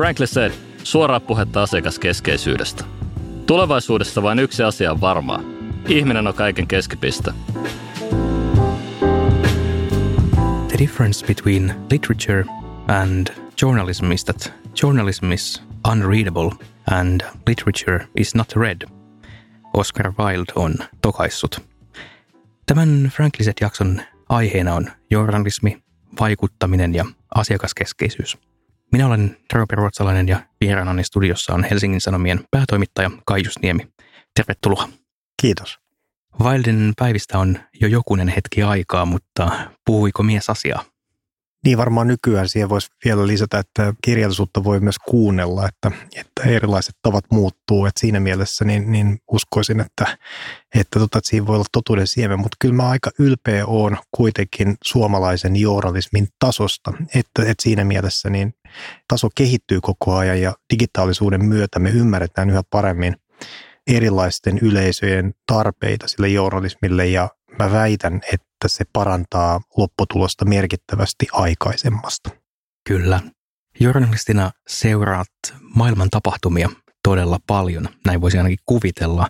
Frankly said, suoraa puhetta asiakaskeskeisyydestä. Tulevaisuudessa vain yksi asia on varmaa. Ihminen on kaiken keskipiste. The difference between literature and journalism is that journalism is unreadable and literature is not read. Oscar Wilde on tokaissut. Tämän Frankliset-jakson aiheena on journalismi, vaikuttaminen ja asiakaskeskeisyys. Minä olen Roope Ruotsalainen ja vieraanani studiossa on Helsingin Sanomien päätoimittaja Kaijus Niemi. Tervetuloa. Kiitos. Wilden päivistä on jo jokunen hetki aikaa, mutta puhuiko mies asiaa? Niin varmaan nykyään siihen voisi vielä lisätä, että kirjallisuutta voi myös kuunnella, että, että erilaiset tavat muuttuu. Että siinä mielessä niin, niin uskoisin, että, että, tota, että siinä voi olla totuuden siemen, mutta kyllä mä aika ylpeä oon kuitenkin suomalaisen journalismin tasosta. Että, että siinä mielessä niin taso kehittyy koko ajan ja digitaalisuuden myötä me ymmärretään yhä paremmin erilaisten yleisöjen tarpeita sille journalismille ja mä väitän, että se parantaa lopputulosta merkittävästi aikaisemmasta. Kyllä. Journalistina seuraat maailman tapahtumia todella paljon, näin voisi ainakin kuvitella.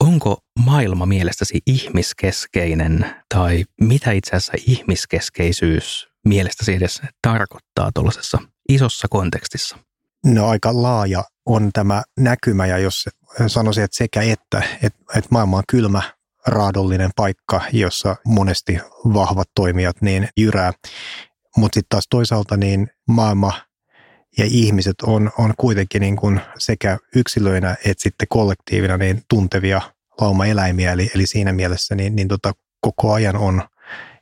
Onko maailma mielestäsi ihmiskeskeinen tai mitä itse asiassa ihmiskeskeisyys mielestäsi edes tarkoittaa tuollaisessa isossa kontekstissa? No aika laaja on tämä näkymä ja jos sanoisin, että sekä että, että, että maailma on kylmä, raadollinen paikka, jossa monesti vahvat toimijat niin jyrää. Mutta sitten taas toisaalta niin maailma ja ihmiset on, on kuitenkin niin kuin sekä yksilöinä että sitten kollektiivina niin tuntevia laumaeläimiä. Eli, eli siinä mielessä niin, niin tota, koko ajan on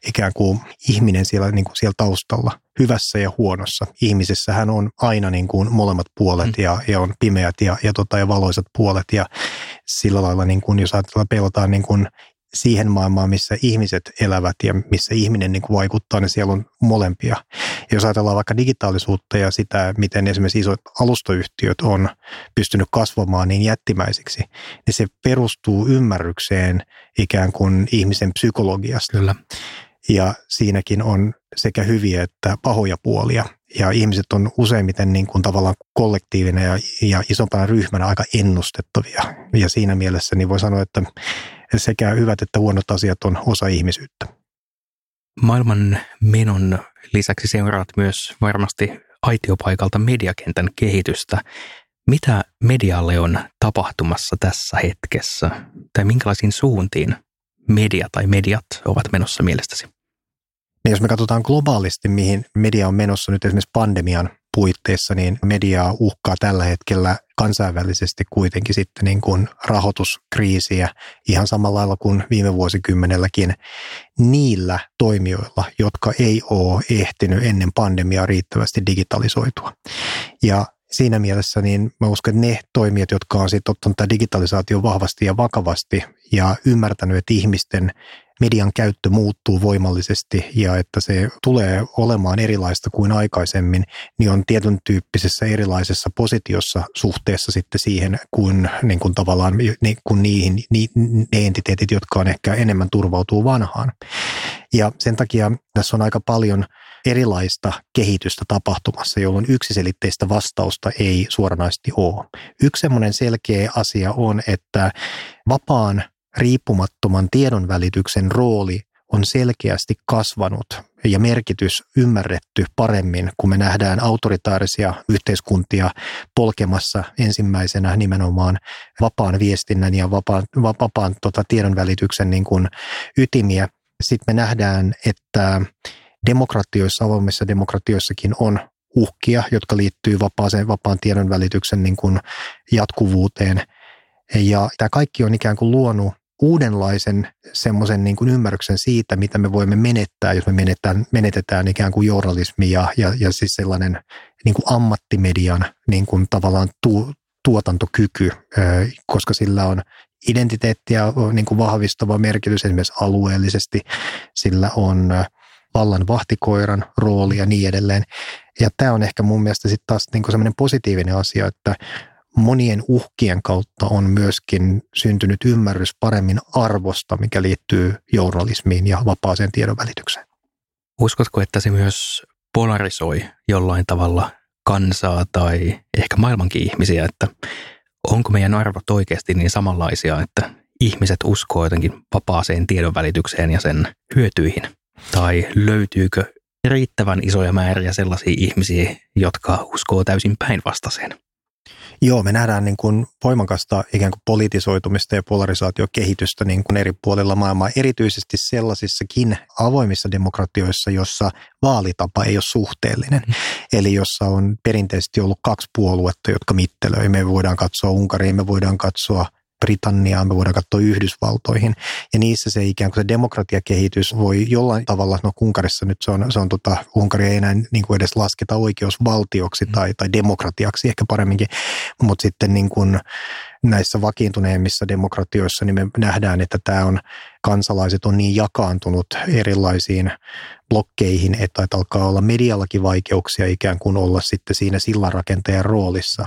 ikään kuin ihminen siellä, niin kuin siellä taustalla, hyvässä ja huonossa. Ihmisessähän on aina niin kuin molemmat puolet mm. ja, ja on pimeät ja, ja, tota, ja valoisat puolet ja sillä lailla, niin kuin, jos ajatellaan, pelataan niin kuin siihen maailmaan, missä ihmiset elävät ja missä ihminen niin kuin vaikuttaa, niin siellä on molempia. Ja jos ajatellaan vaikka digitaalisuutta ja sitä, miten esimerkiksi isot alustoyhtiöt on pystynyt kasvamaan niin jättimäisiksi, niin se perustuu ymmärrykseen ikään kuin ihmisen psykologiasta. Kyllä. Ja siinäkin on sekä hyviä että pahoja puolia. Ja ihmiset on useimmiten niin kuin tavallaan kollektiivinen ja, ja isompana ryhmänä aika ennustettavia. Ja siinä mielessä niin voi sanoa, että sekä hyvät että huonot asiat on osa ihmisyyttä. Maailman menon lisäksi seuraat myös varmasti aitiopaikalta mediakentän kehitystä. Mitä medialle on tapahtumassa tässä hetkessä? Tai minkälaisiin suuntiin media tai mediat ovat menossa mielestäsi? Niin jos me katsotaan globaalisti, mihin media on menossa nyt esimerkiksi pandemian puitteissa, niin mediaa uhkaa tällä hetkellä kansainvälisesti kuitenkin sitten niin kuin rahoituskriisiä ihan samalla lailla kuin viime vuosikymmenelläkin niillä toimijoilla, jotka ei ole ehtinyt ennen pandemiaa riittävästi digitalisoitua. Ja siinä mielessä niin mä uskon, että ne toimijat, jotka on sitten ottanut tämä digitalisaatio vahvasti ja vakavasti ja ymmärtänyt, että ihmisten median käyttö muuttuu voimallisesti ja että se tulee olemaan erilaista kuin aikaisemmin, niin on tietyn tyyppisessä erilaisessa positiossa suhteessa sitten siihen kuin, niin kuin tavallaan niin kuin niihin, ni, ne entiteetit, jotka on ehkä enemmän turvautuu vanhaan. Ja sen takia tässä on aika paljon erilaista kehitystä tapahtumassa, jolloin yksiselitteistä vastausta ei suoranaisesti ole. Yksi semmoinen selkeä asia on, että vapaan riippumattoman tiedonvälityksen rooli on selkeästi kasvanut ja merkitys ymmärretty paremmin, kun me nähdään autoritaarisia yhteiskuntia polkemassa ensimmäisenä nimenomaan vapaan viestinnän ja vapaan, vapaan tota, tiedonvälityksen niin kuin ytimiä. Sitten me nähdään, että demokratioissa, avoimissa demokratioissakin on uhkia, jotka liittyy vapaaseen, vapaan tiedon välityksen niin kuin jatkuvuuteen. Ja tämä kaikki on ikään kuin luonut uudenlaisen semmoisen niin kuin ymmärryksen siitä, mitä me voimme menettää, jos me menetetään, menetetään ikään kuin journalismi ja, ja, ja siis sellainen niin kuin ammattimedian niin kuin tavallaan tu, tuotantokyky, koska sillä on identiteettiä niin kuin vahvistava merkitys esimerkiksi alueellisesti, sillä on vallan vahtikoiran rooli ja niin edelleen. Ja tämä on ehkä mun mielestä sitten taas niin semmoinen positiivinen asia, että monien uhkien kautta on myöskin syntynyt ymmärrys paremmin arvosta, mikä liittyy journalismiin ja vapaaseen tiedonvälitykseen. Uskotko, että se myös polarisoi jollain tavalla kansaa tai ehkä maailmankin ihmisiä, että onko meidän arvot oikeasti niin samanlaisia, että ihmiset uskoo jotenkin vapaaseen tiedonvälitykseen ja sen hyötyihin? Tai löytyykö riittävän isoja määriä sellaisia ihmisiä, jotka uskoo täysin päinvastaiseen? Joo, me nähdään niin kuin voimakasta ikään kuin politisoitumista ja polarisaatiokehitystä niin kuin eri puolilla maailmaa, erityisesti sellaisissakin avoimissa demokratioissa, jossa vaalitapa ei ole suhteellinen. Mm. Eli jossa on perinteisesti ollut kaksi puoluetta, jotka mittelöi. Me voidaan katsoa Unkariin, me voidaan katsoa Britanniaan, me voidaan katsoa Yhdysvaltoihin. Ja niissä se ikään kuin se demokratiakehitys voi jollain tavalla, no Unkarissa nyt se on, se on tota, Unkari ei enää niin kuin edes lasketa oikeusvaltioksi mm. tai, tai demokratiaksi ehkä paremminkin, mutta sitten niin kuin näissä vakiintuneemmissa demokratioissa niin me nähdään, että tämä on, kansalaiset on niin jakaantunut erilaisiin blokkeihin, että, alkaa olla mediallakin vaikeuksia ikään kuin olla sitten siinä sillanrakentajan roolissa.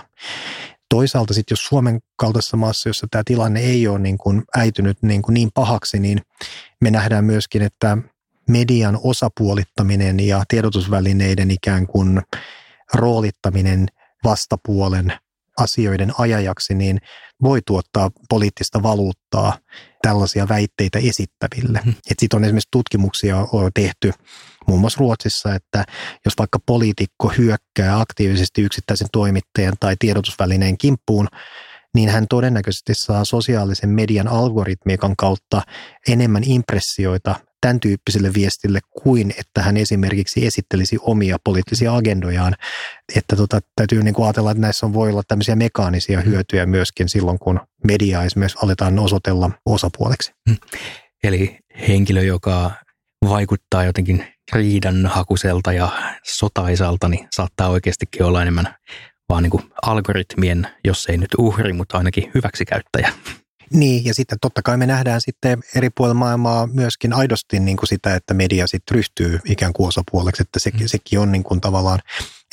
Toisaalta sitten jos Suomen kaltaisessa maassa, jossa tämä tilanne ei ole niin kuin äitynyt niin, kuin niin pahaksi, niin me nähdään myöskin, että median osapuolittaminen ja tiedotusvälineiden ikään kuin roolittaminen vastapuolen asioiden ajajaksi, niin voi tuottaa poliittista valuuttaa tällaisia väitteitä esittäville. Mm. Sitten on esimerkiksi tutkimuksia on tehty muun muassa Ruotsissa, että jos vaikka poliitikko hyökkää aktiivisesti yksittäisen toimittajan tai tiedotusvälineen kimppuun, niin hän todennäköisesti saa sosiaalisen median algoritmiikan kautta enemmän impressioita tämän tyyppiselle viestille kuin että hän esimerkiksi esittelisi omia poliittisia agendojaan. Että tota, täytyy niin kuin ajatella, että näissä on, voi olla tämmöisiä mekaanisia hyötyjä myöskin silloin, kun media esimerkiksi aletaan osoitella osapuoleksi. Hmm. Eli henkilö, joka vaikuttaa jotenkin riidanhakuselta ja sotaisalta, niin saattaa oikeastikin olla enemmän vaan niin kuin algoritmien, jos ei nyt uhri, mutta ainakin hyväksikäyttäjä. Niin, ja sitten totta kai me nähdään sitten eri puolilla maailmaa myöskin aidosti niin kuin sitä, että media sitten ryhtyy ikään kuin osapuoleksi, että sekin, mm. sekin on niin kuin tavallaan,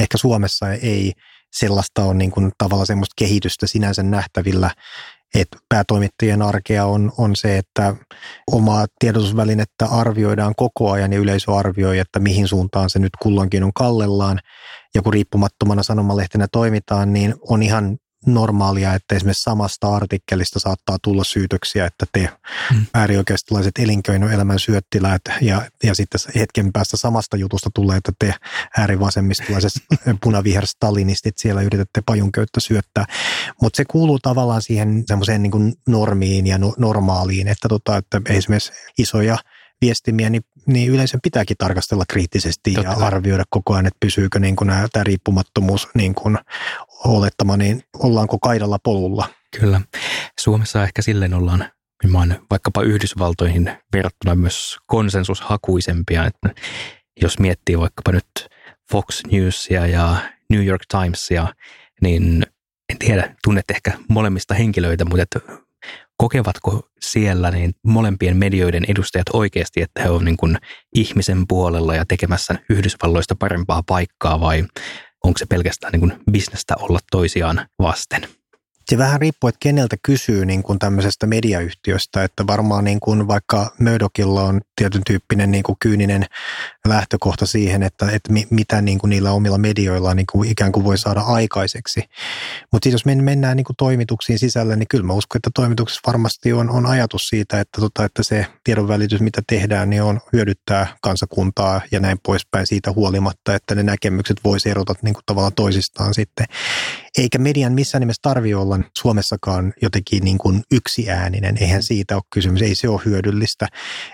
ehkä Suomessa ei sellaista on niin kuin tavallaan semmoista kehitystä sinänsä nähtävillä, että päätoimittajien arkea on, on se, että omaa tiedotusvälinettä arvioidaan koko ajan ja yleisö arvioi, että mihin suuntaan se nyt kulloinkin on kallellaan. Ja kun riippumattomana sanomalehtenä toimitaan, niin on ihan normaalia, että esimerkiksi samasta artikkelista saattaa tulla syytöksiä, että te hmm. äärioikeistolaiset elinkeinoelämän syöttiläät ja, ja sitten hetken päästä samasta jutusta tulee, että te äärivasemmistolaiset punaviher-stalinistit siellä yritätte pajunköyttä syöttää. Mutta se kuuluu tavallaan siihen semmoiseen niin normiin ja no, normaaliin, että, tota, että esimerkiksi isoja viestimiä, niin, niin yleisön pitääkin tarkastella kriittisesti Totta. ja arvioida koko ajan, että pysyykö niin kuin tämä riippumattomuus niin kuin olettama, niin ollaanko kaidalla polulla. Kyllä. Suomessa ehkä silleen ollaan vaikkapa Yhdysvaltoihin verrattuna myös konsensushakuisempia, että jos miettii vaikkapa nyt Fox Newsia ja New York Timesia, niin en tiedä, tunnet ehkä molemmista henkilöitä, mutta kokevatko siellä niin molempien medioiden edustajat oikeasti, että he ovat niin ihmisen puolella ja tekemässä Yhdysvalloista parempaa paikkaa vai onko se pelkästään niin kuin bisnestä olla toisiaan vasten? Se vähän riippuu, että keneltä kysyy niin kuin tämmöisestä mediayhtiöstä, että varmaan niin kuin vaikka Murdochilla on tietyn tyyppinen niin kuin kyyninen lähtökohta siihen, että, että mitä niin kuin niillä omilla medioillaan niin kuin ikään kuin voi saada aikaiseksi. Mutta jos mennään niin kuin toimituksiin sisälle, niin kyllä mä uskon, että toimituksessa varmasti on, on ajatus siitä, että, tota, että se tiedonvälitys, mitä tehdään, niin on hyödyttää kansakuntaa ja näin poispäin siitä huolimatta, että ne näkemykset voisi erota niin kuin tavallaan toisistaan sitten. Eikä median missään nimessä tarvi olla Suomessakaan jotenkin niin kuin yksiääninen. Eihän siitä ole kysymys, ei se ole hyödyllistä.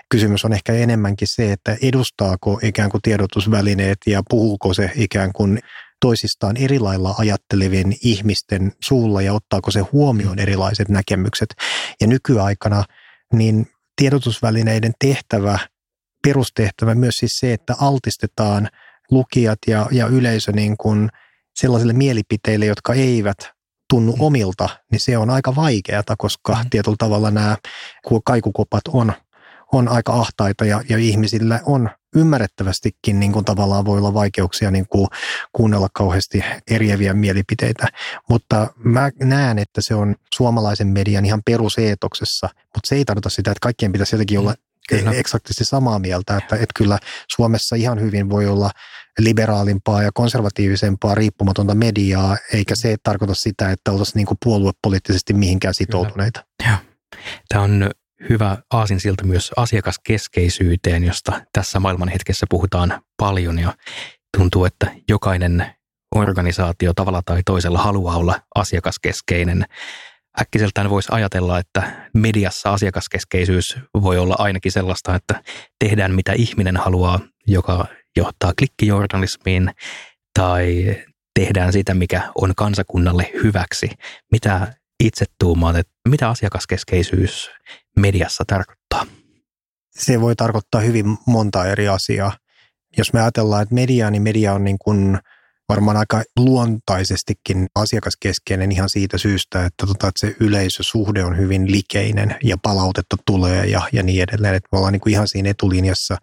Kysymys on ehkä enemmänkin se, että edustaako ikään kuin tiedotusvälineet ja puhuuko se ikään kuin toisistaan eri lailla ajattelevien ihmisten suulla ja ottaako se huomioon erilaiset näkemykset. Ja nykyaikana niin tiedotusvälineiden tehtävä, perustehtävä myös siis se, että altistetaan lukijat ja, ja yleisö niin kuin – sellaisille mielipiteille, jotka eivät tunnu mm. omilta, niin se on aika vaikeata, koska mm. tietyllä tavalla nämä kaikukopat on, on aika ahtaita ja, ja ihmisillä on ymmärrettävästikin niin kuin tavallaan voi olla vaikeuksia niin kuin kuunnella kauheasti eriäviä mielipiteitä, mutta mä näen, että se on suomalaisen median ihan peruseetoksessa, mutta se ei tarkoita sitä, että kaikkien pitäisi jotenkin olla mm. Kyllä. eksaktisti samaa mieltä, että, että kyllä Suomessa ihan hyvin voi olla liberaalimpaa ja konservatiivisempaa riippumatonta mediaa, eikä se tarkoita sitä, että oltaisiin niin puoluepoliittisesti mihinkään sitoutuneita. Joo. Tämä on hyvä aasinsilta myös asiakaskeskeisyyteen, josta tässä maailman hetkessä puhutaan paljon ja tuntuu, että jokainen organisaatio tavalla tai toisella haluaa olla asiakaskeskeinen. Äkkiseltään voisi ajatella, että mediassa asiakaskeskeisyys voi olla ainakin sellaista, että tehdään mitä ihminen haluaa, joka johtaa klikkijournalismiin, tai tehdään sitä, mikä on kansakunnalle hyväksi. Mitä itse tuumaat, että mitä asiakaskeskeisyys mediassa tarkoittaa? Se voi tarkoittaa hyvin monta eri asiaa. Jos me ajatellaan, että media, niin media on niin kuin – varmaan aika luontaisestikin asiakaskeskeinen ihan siitä syystä, että, tota, että se yleisösuhde on hyvin likeinen ja palautetta tulee ja, ja niin edelleen. Että me ollaan niin kuin ihan siinä etulinjassa.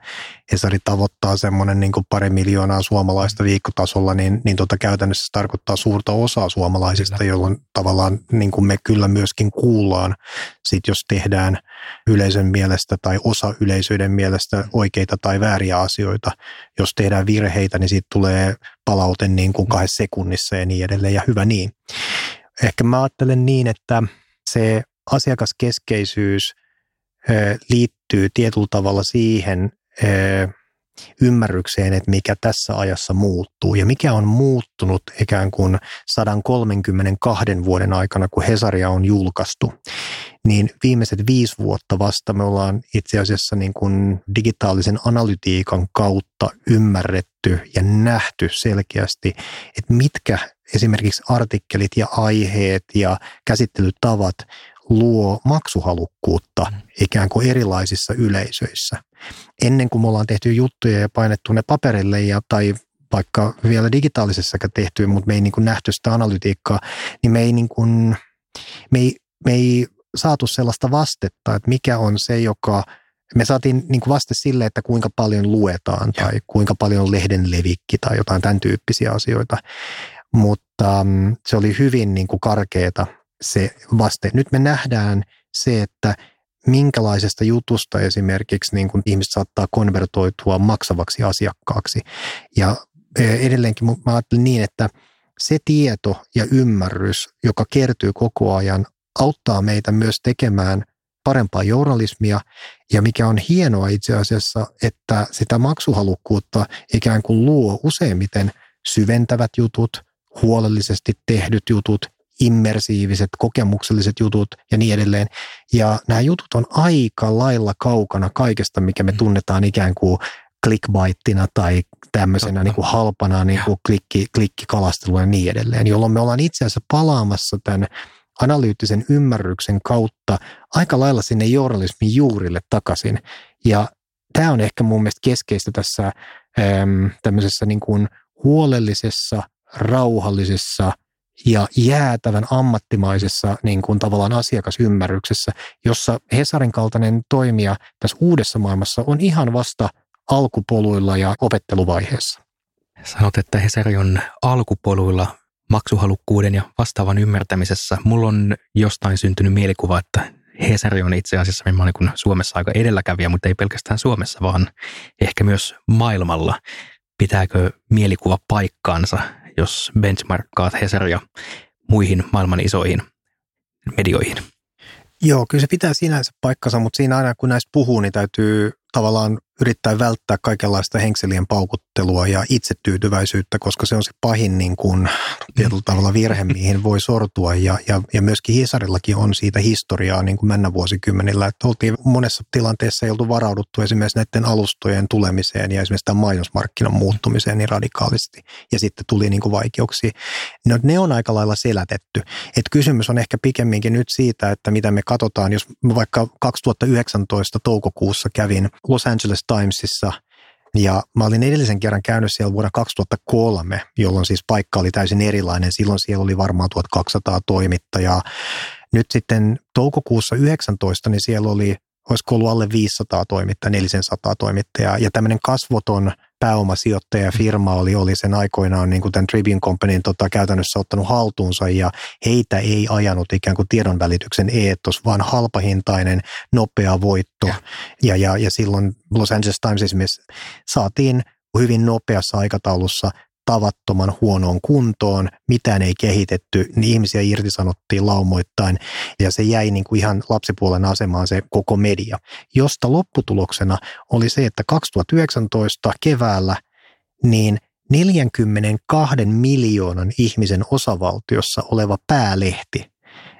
Hesari tavoittaa semmoinen niin kuin pari miljoonaa suomalaista viikkotasolla, niin, niin tota käytännössä se tarkoittaa suurta osaa suomalaisista, jolloin tavallaan niin kuin me kyllä myöskin kuullaan, sit jos tehdään yleisön mielestä tai osa yleisöiden mielestä oikeita tai vääriä asioita. Jos tehdään virheitä, niin siitä tulee palaute niin kuin kahdessa sekunnissa ja niin edelleen, ja hyvä niin. Ehkä mä ajattelen niin, että se asiakaskeskeisyys liittyy tietyllä tavalla siihen ymmärrykseen, että mikä tässä ajassa muuttuu ja mikä on muuttunut ikään kuin 132 vuoden aikana, kun Hesaria on julkaistu, niin viimeiset viisi vuotta vasta me ollaan itse asiassa niin kuin digitaalisen analytiikan kautta ymmärretty ja nähty selkeästi, että mitkä esimerkiksi artikkelit ja aiheet ja käsittelytavat luo maksuhalukkuutta mm. ikään kuin erilaisissa yleisöissä. Ennen kuin me ollaan tehty juttuja ja painettu ne paperille ja, tai vaikka vielä digitaalisessakaan tehty, mutta me ei niin kuin nähty sitä analytiikkaa, niin me ei, niin kuin, me ei, me ei saatu sellaista vastetta, että mikä on se, joka me saatiin niin kuin vaste sille, että kuinka paljon luetaan tai ja. kuinka paljon on lehden levikki tai jotain tämän tyyppisiä asioita. Mutta mm, se oli hyvin niin kuin karkeeta se vaste. Nyt me nähdään se, että minkälaisesta jutusta esimerkiksi niin kuin ihmiset saattaa konvertoitua maksavaksi asiakkaaksi. Ja e, edelleenkin mä ajattelen niin, että se tieto ja ymmärrys, joka kertyy koko ajan, auttaa meitä myös tekemään parempaa journalismia. Ja mikä on hienoa itse asiassa, että sitä maksuhalukkuutta ikään kuin luo useimmiten syventävät jutut, huolellisesti tehdyt jutut immersiiviset, kokemukselliset jutut ja niin edelleen. Ja nämä jutut on aika lailla kaukana kaikesta, mikä me mm. tunnetaan ikään kuin clickbaittina tai tämmöisenä niin kuin halpana niin kuin klikki, klikkikalastelua ja niin edelleen, jolloin me ollaan itse asiassa palaamassa tämän analyyttisen ymmärryksen kautta aika lailla sinne journalismin juurille takaisin. Ja tämä on ehkä mun mielestä keskeistä tässä äm, tämmöisessä niin kuin huolellisessa, rauhallisessa – ja jäätävän ammattimaisessa niin kuin tavallaan asiakasymmärryksessä, jossa Hesarin kaltainen toimija tässä uudessa maailmassa on ihan vasta alkupoluilla ja opetteluvaiheessa. Sanot, että Hesari on alkupoluilla maksuhalukkuuden ja vastaavan ymmärtämisessä. Mulla on jostain syntynyt mielikuva, että Hesari on itse asiassa niin Suomessa aika edelläkävijä, mutta ei pelkästään Suomessa, vaan ehkä myös maailmalla. Pitääkö mielikuva paikkaansa jos benchmarkkaat Hesaria muihin maailman isoihin medioihin. Joo, kyllä se pitää sinänsä paikkansa, mutta siinä aina kun näistä puhuu, niin täytyy tavallaan yrittää välttää kaikenlaista henkselien paukuttelua ja itsetyytyväisyyttä, koska se on se pahin niin kuin, tietyllä tavalla virhe, mihin voi sortua. Ja, ja, ja myöskin Hisarillakin on siitä historiaa niin kuin mennä vuosikymmenillä. Että oltiin monessa tilanteessa ei oltu varauduttu esimerkiksi näiden alustojen tulemiseen ja esimerkiksi tämän mainosmarkkinan muuttumiseen niin radikaalisti. Ja sitten tuli niin kuin vaikeuksia. No, ne on aika lailla selätetty. Et kysymys on ehkä pikemminkin nyt siitä, että mitä me katsotaan, jos vaikka 2019 toukokuussa kävin Los Angeles Timesissa ja mä olin edellisen kerran käynyt siellä vuonna 2003, jolloin siis paikka oli täysin erilainen. Silloin siellä oli varmaan 1200 toimittajaa. Nyt sitten toukokuussa 19, niin siellä oli, olisiko ollut alle 500 toimittajaa, 400 toimittajaa. Ja tämmöinen kasvoton pääomasijoittajafirma oli, oli sen aikoinaan niin kuin tämän Tribune Companyn tota, käytännössä ottanut haltuunsa ja heitä ei ajanut ikään kuin tiedonvälityksen eetos, vaan halpahintainen, nopea voitto. Ja, ja, ja, ja silloin Los Angeles Times esimerkiksi saatiin hyvin nopeassa aikataulussa tavattoman huonoon kuntoon, mitään ei kehitetty, niin ihmisiä irtisanottiin laumoittain. Ja se jäi niin kuin ihan lapsipuolen asemaan se koko media, josta lopputuloksena oli se, että 2019 keväällä niin 42 miljoonan ihmisen osavaltiossa oleva päälehti,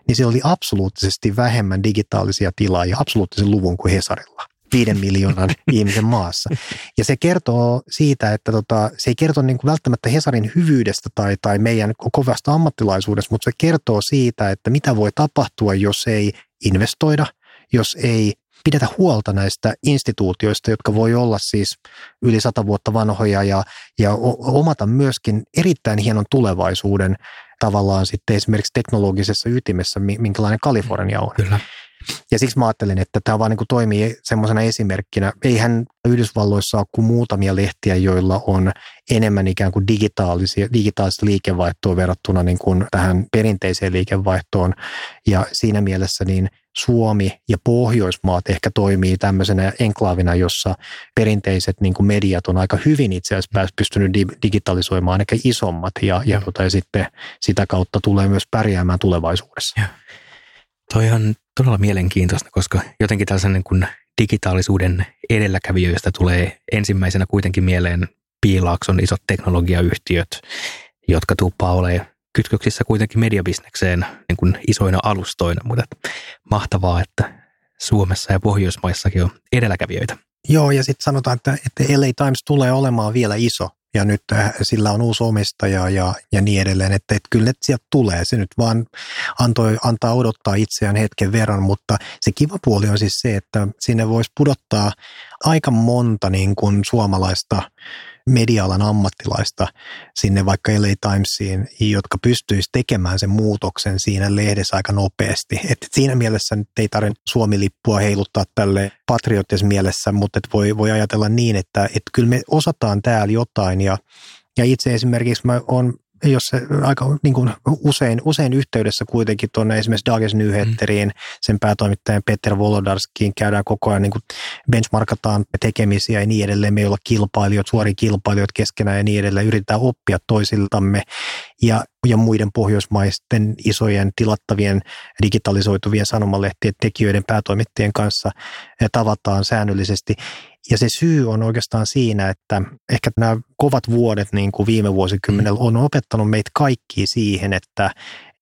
niin se oli absoluuttisesti vähemmän digitaalisia tilaajia, absoluuttisen luvun kuin Hesarilla viiden miljoonan ihmisen maassa. Ja se kertoo siitä, että tota, se ei kerto niin kuin välttämättä Hesarin hyvyydestä tai, tai meidän kovasta ammattilaisuudesta, mutta se kertoo siitä, että mitä voi tapahtua, jos ei investoida, jos ei pidetä huolta näistä instituutioista, jotka voi olla siis yli sata vuotta vanhoja ja, ja omata myöskin erittäin hienon tulevaisuuden tavallaan sitten esimerkiksi teknologisessa ytimessä, minkälainen Kalifornia on. Kyllä. Ja siksi mä ajattelen, että tämä vaan niin kuin toimii semmoisena esimerkkinä. Eihän Yhdysvalloissa ole kuin muutamia lehtiä, joilla on enemmän ikään kuin digitaalisia, digitaalista liikevaihtoa verrattuna niin kuin tähän perinteiseen liikevaihtoon. Ja siinä mielessä niin Suomi ja Pohjoismaat ehkä toimii tämmöisenä enklaavina, jossa perinteiset niin kuin mediat on aika hyvin itse asiassa pystynyt digitalisoimaan ainakin isommat ja, ja, tota, ja sitten sitä kautta tulee myös pärjäämään tulevaisuudessa. Ja. Toi on todella mielenkiintoista, koska jotenkin tällaisen niin kuin digitaalisuuden edelläkävijöistä tulee ensimmäisenä kuitenkin mieleen Piilaakson isot teknologiayhtiöt, jotka tuppaa olemaan kytköksissä kuitenkin mediabisnekseen niin kuin isoina alustoina, mutta mahtavaa, että Suomessa ja Pohjoismaissakin on edelläkävijöitä. Joo, ja sitten sanotaan, että, että LA Times tulee olemaan vielä iso ja nyt äh, sillä on uusi omistaja ja, ja niin edelleen, että, että kyllä sieltä tulee. Se nyt vaan antoi, antaa odottaa itseään hetken verran, mutta se kiva puoli on siis se, että sinne voisi pudottaa aika monta niin kuin suomalaista media-alan ammattilaista sinne vaikka LA Timesiin, jotka pystyisi tekemään sen muutoksen siinä lehdessä aika nopeasti. Et siinä mielessä nyt ei tarvitse Suomi-lippua heiluttaa tälle patriotis mielessä, mutta et voi, voi ajatella niin, että et kyllä me osataan täällä jotain ja ja itse esimerkiksi mä oon jos se aika niin kuin usein, usein yhteydessä kuitenkin tuonne esimerkiksi Dages Nyheteriin, mm. sen päätoimittajan Peter Volodarskiin käydään koko ajan niin kuin benchmarkataan tekemisiä ja niin edelleen. Me ei olla kilpailijoita, suoria kilpailijoita keskenään ja niin edelleen. Yritetään oppia toisiltamme ja, ja muiden pohjoismaisten isojen tilattavien digitalisoituvien sanomalehtien tekijöiden päätoimittajien kanssa tavataan säännöllisesti. Ja se syy on oikeastaan siinä, että ehkä nämä kovat vuodet niin kuin viime vuosikymmenellä on opettanut meitä kaikki siihen, että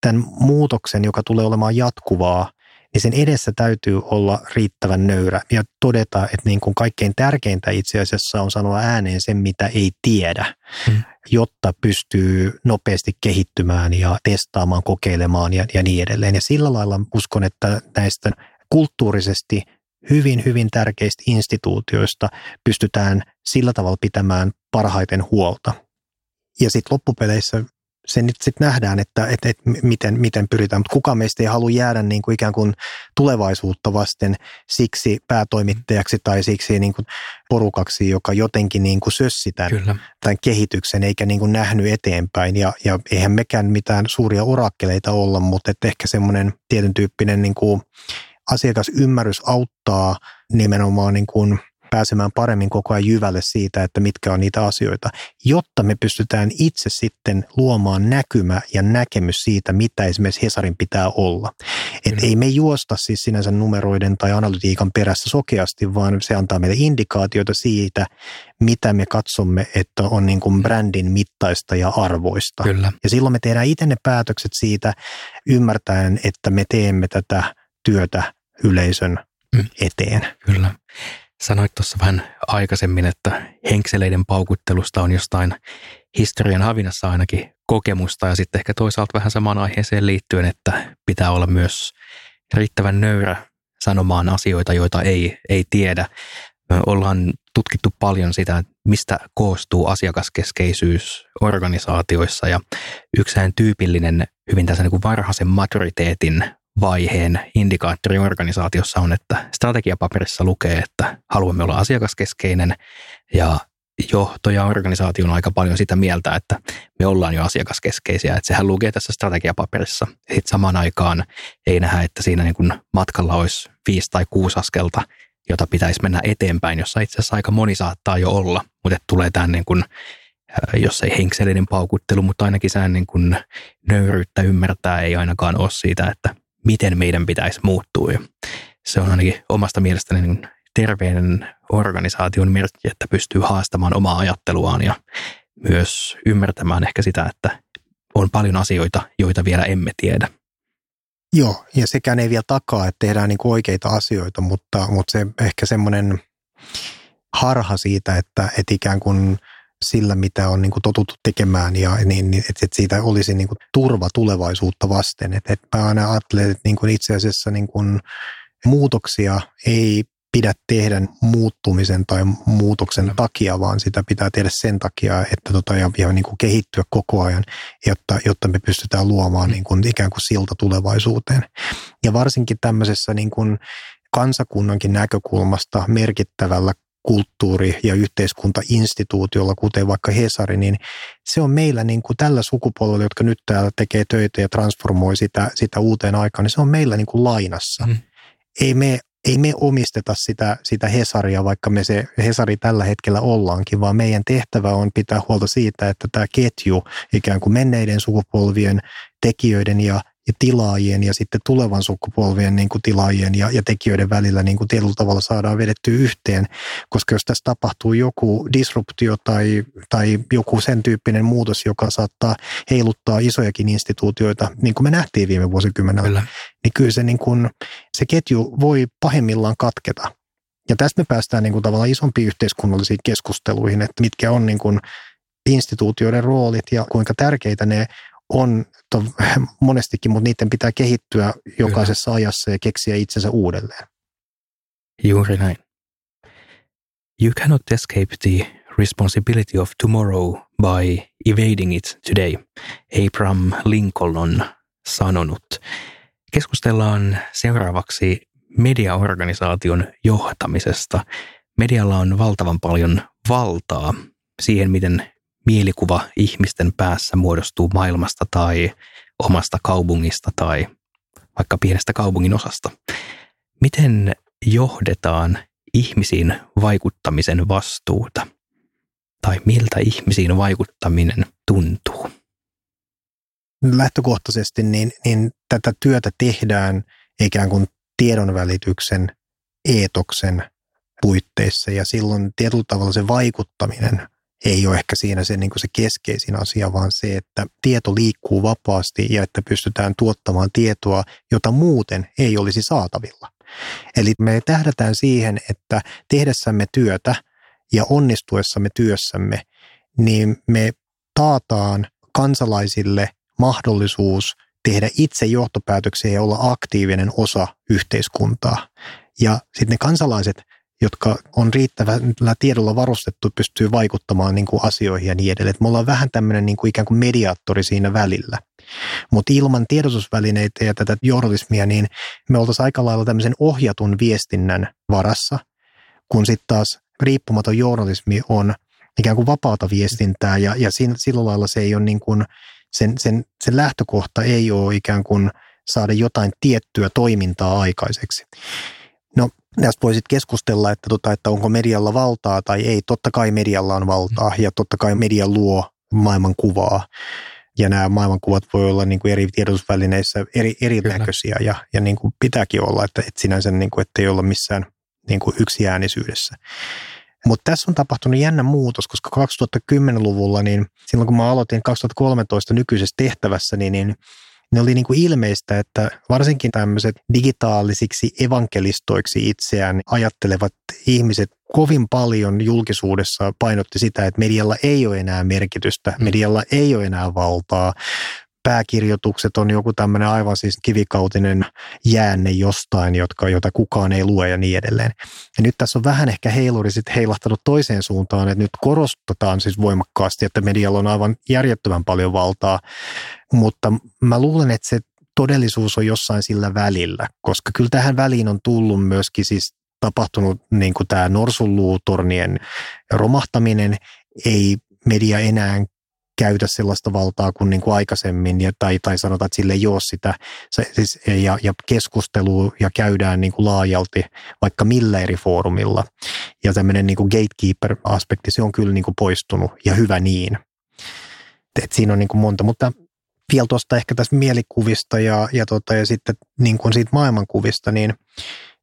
tämän muutoksen, joka tulee olemaan jatkuvaa, niin sen edessä täytyy olla riittävän nöyrä ja todeta, että niin kuin kaikkein tärkeintä itse asiassa on sanoa ääneen sen, mitä ei tiedä, mm. jotta pystyy nopeasti kehittymään ja testaamaan, kokeilemaan ja, ja niin edelleen. Ja sillä lailla uskon, että näistä kulttuurisesti – hyvin, hyvin tärkeistä instituutioista pystytään sillä tavalla pitämään parhaiten huolta. Ja sitten loppupeleissä se nyt sitten nähdään, että, että, että miten, miten pyritään, mutta kuka meistä ei halua jäädä niin kuin ikään kuin tulevaisuutta vasten siksi päätoimittajaksi tai siksi niin kuin porukaksi, joka jotenkin niin kuin sössi tämän, tämän kehityksen eikä niin kuin nähnyt eteenpäin. Ja, ja eihän mekään mitään suuria orakkeleita olla, mutta että ehkä semmoinen tietyn tyyppinen niin kuin asiakasymmärrys auttaa nimenomaan niin kuin pääsemään paremmin koko ajan jyvälle siitä, että mitkä on niitä asioita, jotta me pystytään itse sitten luomaan näkymä ja näkemys siitä, mitä esimerkiksi Hesarin pitää olla. Et ei me juosta siis sinänsä numeroiden tai analytiikan perässä sokeasti, vaan se antaa meille indikaatioita siitä, mitä me katsomme, että on niin kuin brändin mittaista ja arvoista. Kyllä. Ja silloin me tehdään itse ne päätökset siitä ymmärtäen, että me teemme tätä työtä yleisön mm. eteen. Kyllä. Sanoit tuossa vähän aikaisemmin, että henkseleiden paukuttelusta on jostain historian havinassa ainakin kokemusta ja sitten ehkä toisaalta vähän samaan aiheeseen liittyen, että pitää olla myös riittävän nöyrä sanomaan asioita, joita ei, ei tiedä. Me ollaan tutkittu paljon sitä, mistä koostuu asiakaskeskeisyys organisaatioissa ja yksi tyypillinen hyvin tässä niin kuin varhaisen maturiteetin vaiheen indikaattori organisaatiossa on, että strategiapaperissa lukee, että haluamme olla asiakaskeskeinen. Ja johto ja organisaatio on aika paljon sitä mieltä, että me ollaan jo asiakaskeskeisiä, että sehän lukee tässä strategiapaperissa. Sitten samaan aikaan ei nähdä, että siinä niin kuin matkalla olisi viisi tai kuusi askelta jota pitäisi mennä eteenpäin, jossa itse asiassa aika moni saattaa jo olla, mutta tulee tämän niin kuin, jos ei henkselinen paukuttelu, mutta ainakin sään niin kuin nöyryyttä ymmärtää ei ainakaan ole siitä, että miten meidän pitäisi muuttua. Ja se on ainakin omasta mielestäni niin terveen organisaation merkki, että pystyy haastamaan omaa ajatteluaan ja myös ymmärtämään ehkä sitä, että on paljon asioita, joita vielä emme tiedä. Joo, ja sekään ei vielä takaa, että tehdään niin oikeita asioita, mutta, mutta se ehkä semmoinen harha siitä, että, että ikään kuin sillä, mitä on niin kuin totuttu tekemään, ja niin, niin että, että siitä olisi niin kuin turva tulevaisuutta vasten. Että, että mä aina ajattelen, että niin kuin itse asiassa niin kuin muutoksia ei pidä tehdä muuttumisen tai muutoksen takia, vaan sitä pitää tehdä sen takia, että tota, ja, ja niin kuin kehittyä koko ajan, jotta, jotta me pystytään luomaan niin kuin ikään kuin silta tulevaisuuteen. Ja varsinkin tämmöisessä niin kuin kansakunnankin näkökulmasta merkittävällä kulttuuri- ja yhteiskuntainstituutiolla, kuten vaikka Hesari, niin se on meillä niin kuin tällä sukupolvella, jotka nyt täällä tekee töitä ja transformoi sitä, sitä uuteen aikaan, niin se on meillä niin kuin lainassa. Mm. Ei me ei me omisteta sitä, sitä Hesaria, vaikka me se Hesari tällä hetkellä ollaankin, vaan meidän tehtävä on pitää huolta siitä, että tämä ketju ikään kuin menneiden sukupolvien tekijöiden ja ja tilaajien ja sitten tulevan sukupolvien niin kuin tilaajien ja, ja tekijöiden välillä niin kuin tietyllä tavalla saadaan vedetty yhteen, koska jos tässä tapahtuu joku disruptio tai, tai joku sen tyyppinen muutos, joka saattaa heiluttaa isojakin instituutioita, niin kuin me nähtiin viime vuosikymmenellä, kyllä. niin kyllä se, niin kuin, se ketju voi pahimmillaan katketa. Ja tästä me päästään niin kuin tavallaan isompiin yhteiskunnallisiin keskusteluihin, että mitkä on niin kuin instituutioiden roolit ja kuinka tärkeitä ne on to, monestikin, mutta niiden pitää kehittyä jokaisessa Kyllä. ajassa ja keksiä itsensä uudelleen. Juuri näin. You cannot escape the responsibility of tomorrow by evading it today, Abraham Lincoln on sanonut. Keskustellaan seuraavaksi mediaorganisaation johtamisesta. Medialla on valtavan paljon valtaa siihen, miten mielikuva ihmisten päässä muodostuu maailmasta tai omasta kaupungista tai vaikka pienestä kaupungin osasta. Miten johdetaan ihmisiin vaikuttamisen vastuuta? Tai miltä ihmisiin vaikuttaminen tuntuu? Lähtökohtaisesti niin, niin tätä työtä tehdään ikään kuin tiedonvälityksen, eetoksen puitteissa ja silloin tietyllä tavalla se vaikuttaminen ei ole ehkä siinä se, niin se keskeisin asia, vaan se, että tieto liikkuu vapaasti ja että pystytään tuottamaan tietoa, jota muuten ei olisi saatavilla. Eli me tähdätään siihen, että tehdessämme työtä ja onnistuessamme työssämme, niin me taataan kansalaisille mahdollisuus tehdä itse johtopäätöksiä ja olla aktiivinen osa yhteiskuntaa. Ja sitten ne kansalaiset jotka on riittävällä tiedolla varustettu, pystyy vaikuttamaan niin kuin asioihin ja niin edelleen. Et me ollaan vähän tämmöinen niin kuin ikään kuin mediaattori siinä välillä. Mutta ilman tiedotusvälineitä ja tätä journalismia, niin me oltaisiin aika lailla tämmöisen ohjatun viestinnän varassa, kun sitten taas riippumaton journalismi on ikään kuin vapaata viestintää ja, ja siinä, sillä lailla se ei ole niin kuin, sen, sen, sen lähtökohta ei ole ikään kuin saada jotain tiettyä toimintaa aikaiseksi. No Näistä voisit keskustella, että, tota, että onko medialla valtaa tai ei. Totta kai medialla on valtaa ja totta kai media luo maailmankuvaa. Ja nämä maailmankuvat voi olla niin kuin eri tiedotusvälineissä eri, erinäköisiä ja, ja niin kuin pitääkin olla, että, että sinänsä niin kuin, ettei olla missään niin kuin yksiäänisyydessä. Mutta tässä on tapahtunut jännä muutos, koska 2010-luvulla, niin silloin kun mä aloitin 2013 nykyisessä tehtävässä, niin, niin ne oli niin kuin ilmeistä, että varsinkin tämmöiset digitaalisiksi evankelistoiksi itseään ajattelevat ihmiset kovin paljon julkisuudessa painotti sitä, että medialla ei ole enää merkitystä, mm. medialla ei ole enää valtaa, pääkirjoitukset on joku tämmöinen aivan siis kivikautinen jäänne jostain, jotka, jota kukaan ei lue ja niin edelleen. Ja nyt tässä on vähän ehkä heiluri sitten heilahtanut toiseen suuntaan, että nyt korostetaan siis voimakkaasti, että medialla on aivan järjettömän paljon valtaa, mutta mä luulen, että se todellisuus on jossain sillä välillä, koska kyllä tähän väliin on tullut myöskin siis tapahtunut niin kuin tämä norsunluutornien romahtaminen, ei media enää käytä sellaista valtaa kuin, niin kuin aikaisemmin, ja, tai, tai sanotaan, että sille ei ole sitä, se, siis, ja, ja keskustelua ja käydään niin kuin laajalti vaikka millä eri foorumilla. Ja tämmöinen niin kuin gatekeeper-aspekti, se on kyllä niin kuin poistunut, ja hyvä niin. Et siinä on niin kuin monta, mutta vielä tuosta ehkä tästä mielikuvista ja, ja, tota, ja sitten niin kuin siitä maailmankuvista, niin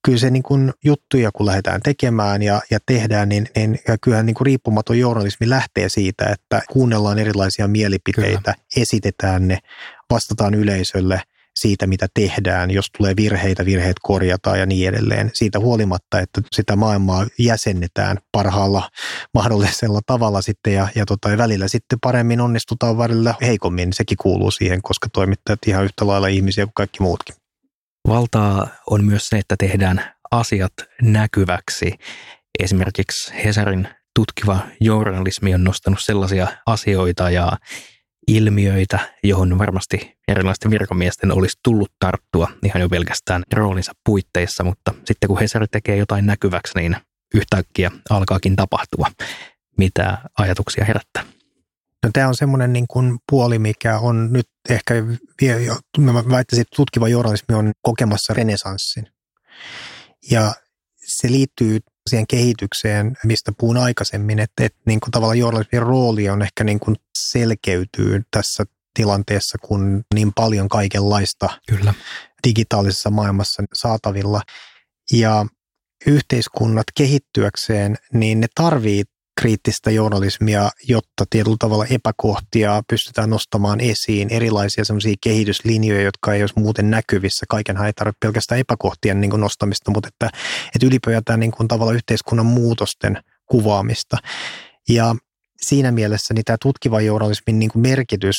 kyllä se niin kuin juttuja, kun lähdetään tekemään ja, ja tehdään, niin, niin ja kyllähän niin kuin riippumaton journalismi lähtee siitä, että kuunnellaan erilaisia mielipiteitä, kyllä. esitetään ne, vastataan yleisölle siitä, mitä tehdään, jos tulee virheitä, virheet korjataan ja niin edelleen. Siitä huolimatta, että sitä maailmaa jäsennetään parhaalla mahdollisella tavalla sitten ja, ja, tota, ja välillä sitten paremmin onnistutaan, välillä heikommin. Sekin kuuluu siihen, koska toimittajat ihan yhtä lailla ihmisiä kuin kaikki muutkin. Valtaa on myös se, että tehdään asiat näkyväksi. Esimerkiksi Hesarin tutkiva journalismi on nostanut sellaisia asioita ja ilmiöitä, johon varmasti erilaisten virkamiesten olisi tullut tarttua ihan jo pelkästään roolinsa puitteissa, mutta sitten kun Hesari tekee jotain näkyväksi, niin yhtäkkiä alkaakin tapahtua. Mitä ajatuksia herättää? No, tämä on semmoinen niin kuin puoli, mikä on nyt ehkä, mä väittäisin, että tutkiva journalismi on kokemassa renesanssin. Ja se liittyy siihen kehitykseen, mistä puhun aikaisemmin, että, että niin kuin tavallaan journalismin rooli on ehkä niin kuin selkeytyy tässä tilanteessa, kun niin paljon kaikenlaista Kyllä. digitaalisessa maailmassa saatavilla. Ja yhteiskunnat kehittyäkseen, niin ne tarvii kriittistä journalismia, jotta tietyllä tavalla epäkohtia pystytään nostamaan esiin, erilaisia semmoisia kehityslinjoja, jotka ei olisi muuten näkyvissä. Kaikenhan ei tarvitse pelkästään epäkohtien niin nostamista, mutta että, että ylipäätään niin kuin tavalla yhteiskunnan muutosten kuvaamista. Ja siinä mielessä niin tämä tutkiva journalismin niin kuin merkitys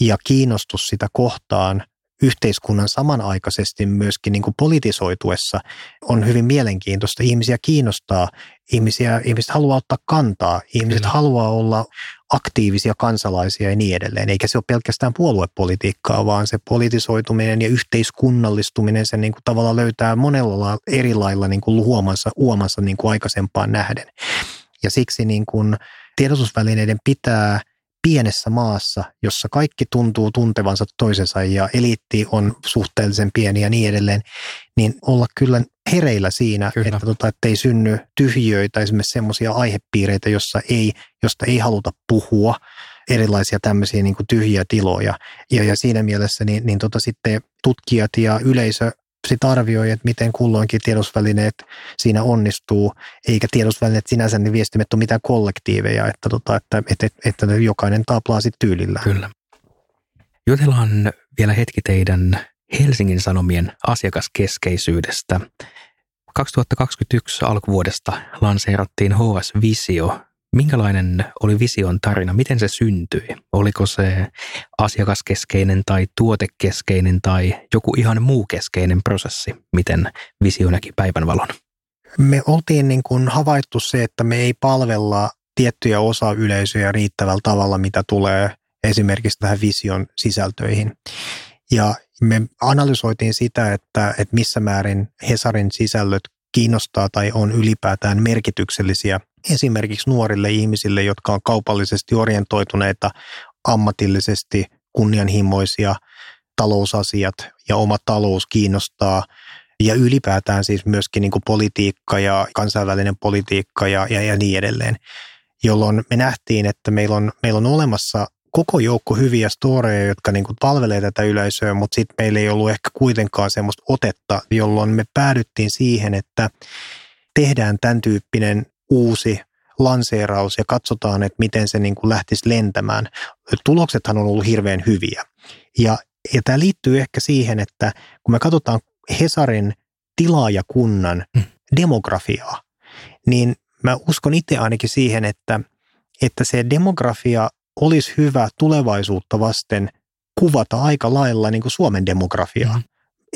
ja kiinnostus sitä kohtaan – yhteiskunnan samanaikaisesti myöskin niin kuin politisoituessa on hyvin mielenkiintoista. Ihmisiä kiinnostaa, ihmisiä, ihmiset haluaa ottaa kantaa, ihmiset Kyllä. haluaa olla aktiivisia kansalaisia ja niin edelleen. Eikä se ole pelkästään puoluepolitiikkaa, vaan se politisoituminen ja yhteiskunnallistuminen, se niin kuin tavallaan löytää monella eri lailla niin kuin huomansa, uomansa niin kuin aikaisempaan nähden. Ja siksi niin kuin tiedotusvälineiden pitää – pienessä maassa, jossa kaikki tuntuu tuntevansa toisensa ja eliitti on suhteellisen pieni ja niin edelleen, niin olla kyllä hereillä siinä, kyllä. että tota, ei synny tyhjöitä, esimerkiksi semmoisia aihepiireitä, jossa ei, josta ei haluta puhua, erilaisia tämmöisiä niin tyhjiä tiloja. Ja, ja siinä mielessä niin, niin tota, sitten tutkijat ja yleisö sit arvioi, että miten kulloinkin tiedosvälineet siinä onnistuu, eikä tiedosvälineet sinänsä ne viestimet ole mitään kollektiiveja, että, tota, että, että, että, että jokainen taplaa sitten tyylillään. Kyllä. Jutellaan vielä hetki teidän Helsingin Sanomien asiakaskeskeisyydestä. 2021 alkuvuodesta lanseerattiin HS Visio, Minkälainen oli vision tarina? Miten se syntyi? Oliko se asiakaskeskeinen tai tuotekeskeinen tai joku ihan muu keskeinen prosessi? Miten visio näki päivänvalon? Me oltiin niin kuin havaittu se, että me ei palvella tiettyjä osa yleisöjä riittävällä tavalla, mitä tulee esimerkiksi tähän vision sisältöihin. Ja me analysoitiin sitä, että, että missä määrin Hesarin sisällöt kiinnostaa tai on ylipäätään merkityksellisiä esimerkiksi nuorille ihmisille, jotka on kaupallisesti orientoituneita, ammatillisesti kunnianhimoisia, talousasiat ja oma talous kiinnostaa. Ja ylipäätään siis myöskin niin kuin politiikka ja kansainvälinen politiikka ja, ja, ja niin edelleen, jolloin me nähtiin, että meillä on, meillä on olemassa koko joukko hyviä storeja, jotka niin kuin palvelee tätä yleisöä, mutta sitten meillä ei ollut ehkä kuitenkaan semmoista otetta, jolloin me päädyttiin siihen, että tehdään tämän tyyppinen uusi lanseeraus ja katsotaan, että miten se niin kuin lähtisi lentämään. Tuloksethan on ollut hirveän hyviä. Ja, ja tämä liittyy ehkä siihen, että kun me katsotaan Hesarin tilaajakunnan mm. demografiaa, niin mä uskon itse ainakin siihen, että, että se demografia olisi hyvä tulevaisuutta vasten kuvata aika lailla niin kuin Suomen demografiaa. Mm.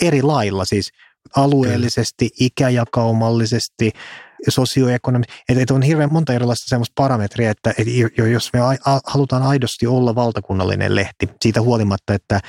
Eri lailla siis alueellisesti, Kyllä. ikäjakaumallisesti, sosioekonomisesti. Että, on hirveän monta erilaista semmoista parametria, että, että jos me a, halutaan aidosti olla valtakunnallinen lehti, siitä huolimatta, että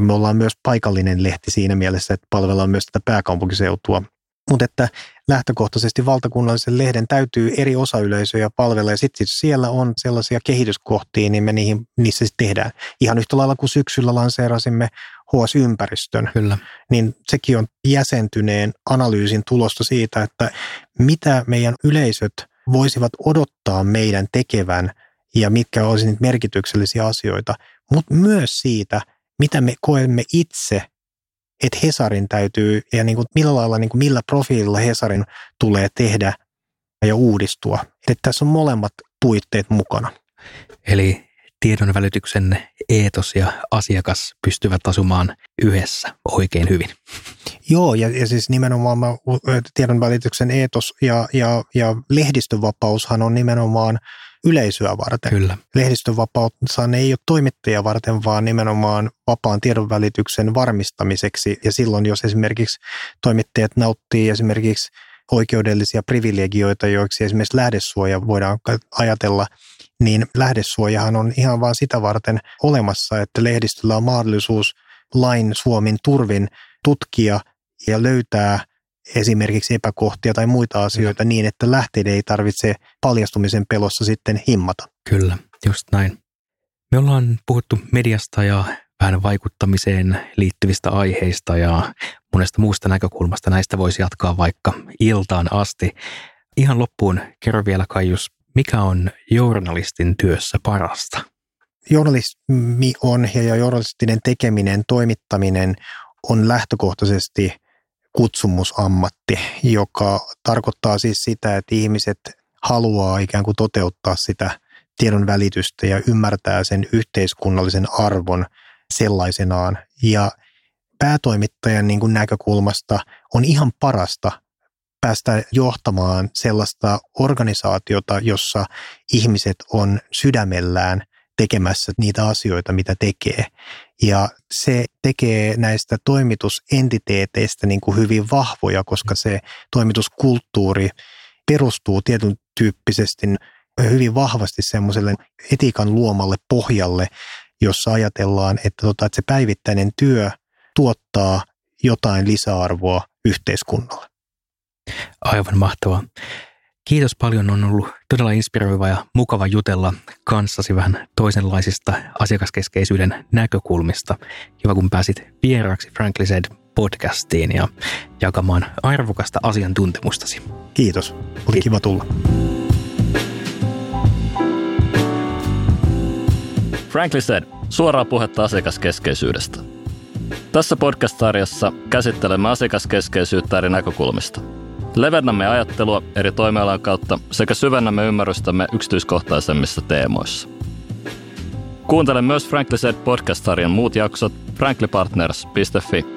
me ollaan myös paikallinen lehti siinä mielessä, että palvellaan myös tätä pääkaupunkiseutua, Mutta että lähtökohtaisesti valtakunnallisen lehden täytyy eri osayleisöjä palvella ja sitten siellä on sellaisia kehityskohtia, niin me niihin, niissä sitten tehdään. Ihan yhtä lailla kuin syksyllä lanseerasimme HS-ympäristön, Kyllä. niin sekin on jäsentyneen analyysin tulosta siitä, että mitä meidän yleisöt voisivat odottaa meidän tekevän ja mitkä olisivat niitä merkityksellisiä asioita, mutta myös siitä, mitä me koemme itse että Hesarin täytyy ja niin kuin millä lailla, niin kuin millä profiililla Hesarin tulee tehdä ja uudistua. Että tässä on molemmat puitteet mukana. Eli tiedon välityksen eetos ja asiakas pystyvät asumaan yhdessä oikein hyvin. Joo, ja, ja siis nimenomaan tiedon välityksen eetos ja, ja, ja lehdistövapaushan on nimenomaan yleisöä varten. Kyllä. Lehdistönvapauthan ei ole toimittajia varten, vaan nimenomaan vapaan tiedonvälityksen varmistamiseksi. Ja silloin, jos esimerkiksi toimittajat nauttii esimerkiksi oikeudellisia privilegioita, joiksi esimerkiksi lähdesuoja voidaan ajatella, niin lähdesuojahan on ihan vain sitä varten olemassa, että lehdistöllä on mahdollisuus lain Suomin turvin tutkia ja löytää – esimerkiksi epäkohtia tai muita asioita mm. niin, että lähteiden ei tarvitse paljastumisen pelossa sitten himmata. Kyllä, just näin. Me ollaan puhuttu mediasta ja vähän vaikuttamiseen liittyvistä aiheista ja monesta muusta näkökulmasta. Näistä voisi jatkaa vaikka iltaan asti. Ihan loppuun kerro vielä Kaius, mikä on journalistin työssä parasta? Journalismi on ja journalistinen tekeminen, toimittaminen on lähtökohtaisesti – kutsumusammatti, joka tarkoittaa siis sitä, että ihmiset haluaa ikään kuin toteuttaa sitä tiedon välitystä ja ymmärtää sen yhteiskunnallisen arvon sellaisenaan. Ja päätoimittajan niin kuin näkökulmasta on ihan parasta päästä johtamaan sellaista organisaatiota, jossa ihmiset on sydämellään tekemässä niitä asioita, mitä tekee. Ja se tekee näistä toimitusentiteeteistä niin kuin hyvin vahvoja, koska se toimituskulttuuri perustuu tietyn tyyppisesti hyvin vahvasti semmoiselle etiikan luomalle pohjalle, jossa ajatellaan, että, tota, että se päivittäinen työ tuottaa jotain lisäarvoa yhteiskunnalle. Aivan mahtavaa. Kiitos paljon, on ollut todella inspiroiva ja mukava jutella kanssasi vähän toisenlaisista asiakaskeskeisyyden näkökulmista. Kiva, kun pääsit vieraaksi Frankly Said podcastiin ja jakamaan arvokasta asiantuntemustasi. Kiitos, oli kiva tulla. Frankly Said, suoraa puhetta asiakaskeskeisyydestä. Tässä podcast-sarjassa käsittelemme asiakaskeskeisyyttä eri näkökulmista – Levennämme ajattelua eri toimialan kautta sekä syvennämme ymmärrystämme yksityiskohtaisemmissa teemoissa. Kuuntele myös Frankly Said podcast-sarjan muut jaksot franklypartners.fi